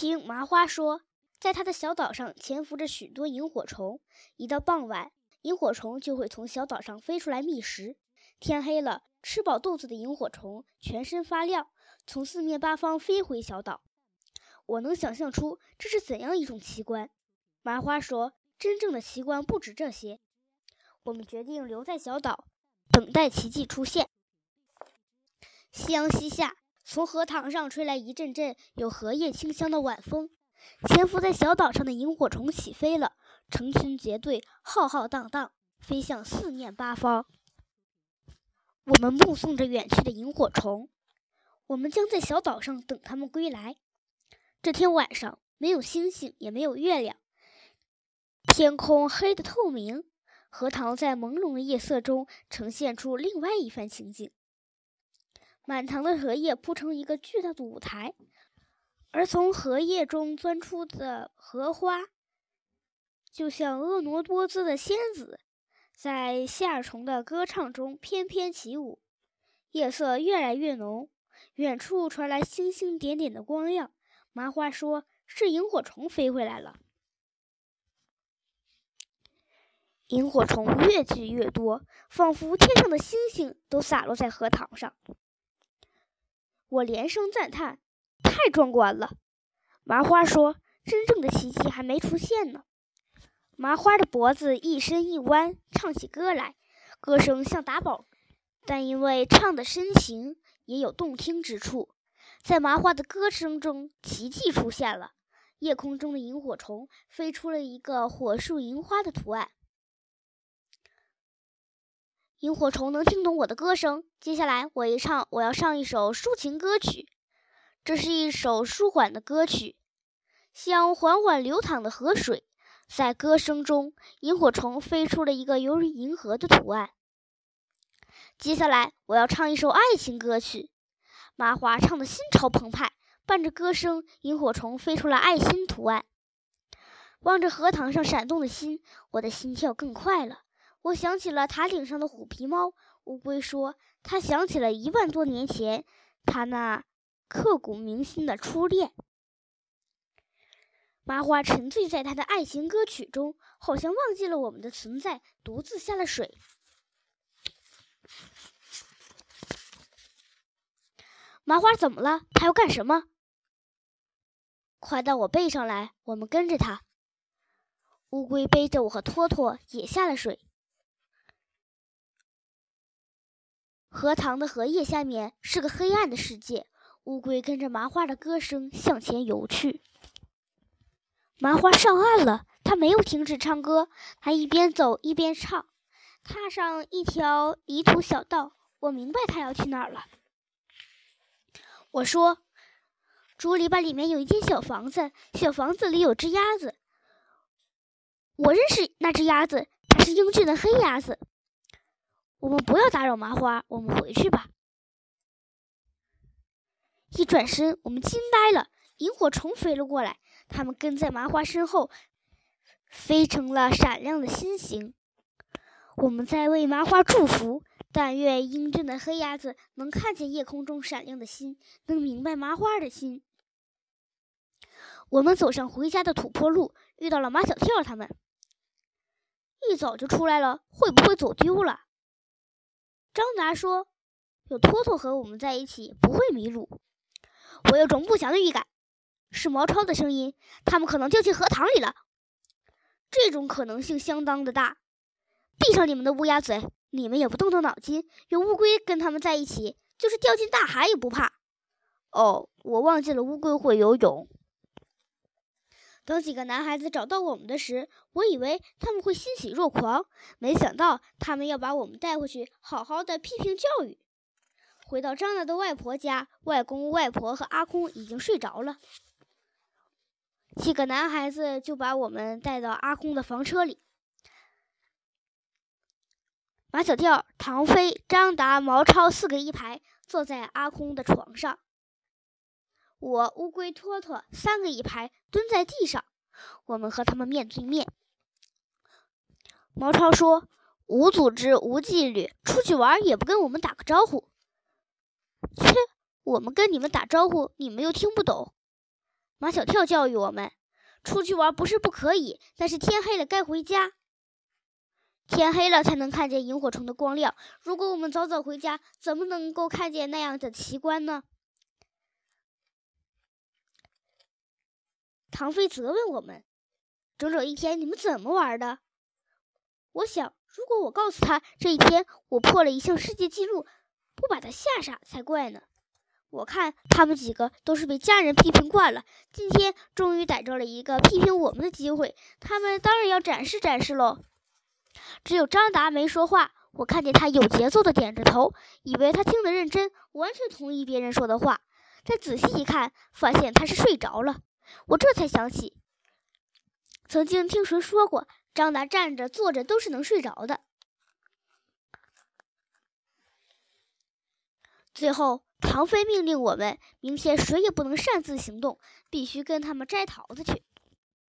听麻花说，在他的小岛上潜伏着许多萤火虫，一到傍晚，萤火虫就会从小岛上飞出来觅食。天黑了，吃饱肚子的萤火虫全身发亮，从四面八方飞回小岛。我能想象出这是怎样一种奇观。麻花说，真正的奇观不止这些。我们决定留在小岛，等待奇迹出现。夕阳西下，从荷塘上吹来一阵阵有荷叶清香的晚风。潜伏在小岛上的萤火虫起飞了，成群结队，浩浩荡荡，飞向四面八方。我们目送着远去的萤火虫，我们将在小岛上等他们归来。这天晚上，没有星星，也没有月亮，天空黑得透明，荷塘在朦胧的夜色中呈现出另外一番情景。满塘的荷叶铺成一个巨大的舞台，而从荷叶中钻出的荷花，就像婀娜多姿的仙子，在夏虫的歌唱中翩翩起舞。夜色越来越浓，远处传来星星点点的光亮。麻花说：“是萤火虫飞回来了。”萤火虫越聚越多，仿佛天上的星星都洒落在荷塘上。我连声赞叹：“太壮观了！”麻花说：“真正的奇迹还没出现呢。”麻花的脖子一伸一弯，唱起歌来，歌声像打宝，但因为唱的深情，也有动听之处。在麻花的歌声中，奇迹出现了。夜空中的萤火虫飞出了一个火树银花的图案。萤火虫能听懂我的歌声。接下来，我一唱，我要唱一首抒情歌曲。这是一首舒缓的歌曲，像缓缓流淌的河水。在歌声中，萤火虫飞出了一个犹如银河的图案。接下来，我要唱一首爱情歌曲。麻花唱得心潮澎湃，伴着歌声，萤火虫飞出了爱心图案。望着荷塘上闪动的心，我的心跳更快了。我想起了塔顶上的虎皮猫。乌龟说，它想起了一万多年前，它那刻骨铭心的初恋。麻花沉醉在他的爱情歌曲中，好像忘记了我们的存在，独自下了水。麻花怎么了？他要干什么？快到我背上来，我们跟着他。乌龟背着我和托托也下了水。荷塘的荷叶下面是个黑暗的世界。乌龟跟着麻花的歌声向前游去。麻花上岸了，他没有停止唱歌，他一边走一边唱。踏上一条泥土小道，我明白他要去哪儿了。我说：“竹篱笆里面有一间小房子，小房子里有只鸭子。我认识那只鸭子，它是英俊的黑鸭子。我们不要打扰麻花，我们回去吧。”一转身，我们惊呆了，萤火虫飞了过来，它们跟在麻花身后，飞成了闪亮的心形。我们在为麻花祝福。但愿英俊的黑鸭子能看见夜空中闪亮的星，能明白麻花的心。我们走上回家的土坡路，遇到了马小跳他们。一早就出来了，会不会走丢了？张达说：“有托托和我们在一起，不会迷路。”我有种不祥的预感，是毛超的声音，他们可能掉进荷塘里了。这种可能性相当的大。闭上你们的乌鸦嘴！你们也不动动脑筋，有乌龟跟他们在一起，就是掉进大海也不怕。哦，我忘记了乌龟会游泳。等几个男孩子找到我们的时，我以为他们会欣喜若狂，没想到他们要把我们带回去，好好的批评教育。回到张达的外婆家，外公外婆和阿公已经睡着了。几个男孩子就把我们带到阿公的房车里。马小跳、唐飞、张达、毛超四个一排坐在阿空的床上，我乌龟托托三个一排蹲在地上，我们和他们面对面。毛超说：“无组织、无纪律，出去玩也不跟我们打个招呼。”切，我们跟你们打招呼，你们又听不懂。马小跳教育我们：出去玩不是不可以，但是天黑了该回家。天黑了才能看见萤火虫的光亮。如果我们早早回家，怎么能够看见那样的奇观呢？唐飞责问我们：“整整一天，你们怎么玩的？”我想，如果我告诉他这一天我破了一项世界纪录，不把他吓傻才怪呢。我看他们几个都是被家人批评惯了，今天终于逮着了一个批评我们的机会，他们当然要展示展示喽。只有张达没说话，我看见他有节奏的点着头，以为他听得认真，完全同意别人说的话。再仔细一看，发现他是睡着了。我这才想起，曾经听谁说过，张达站着、坐着都是能睡着的。最后，唐飞命令我们，明天谁也不能擅自行动，必须跟他们摘桃子去。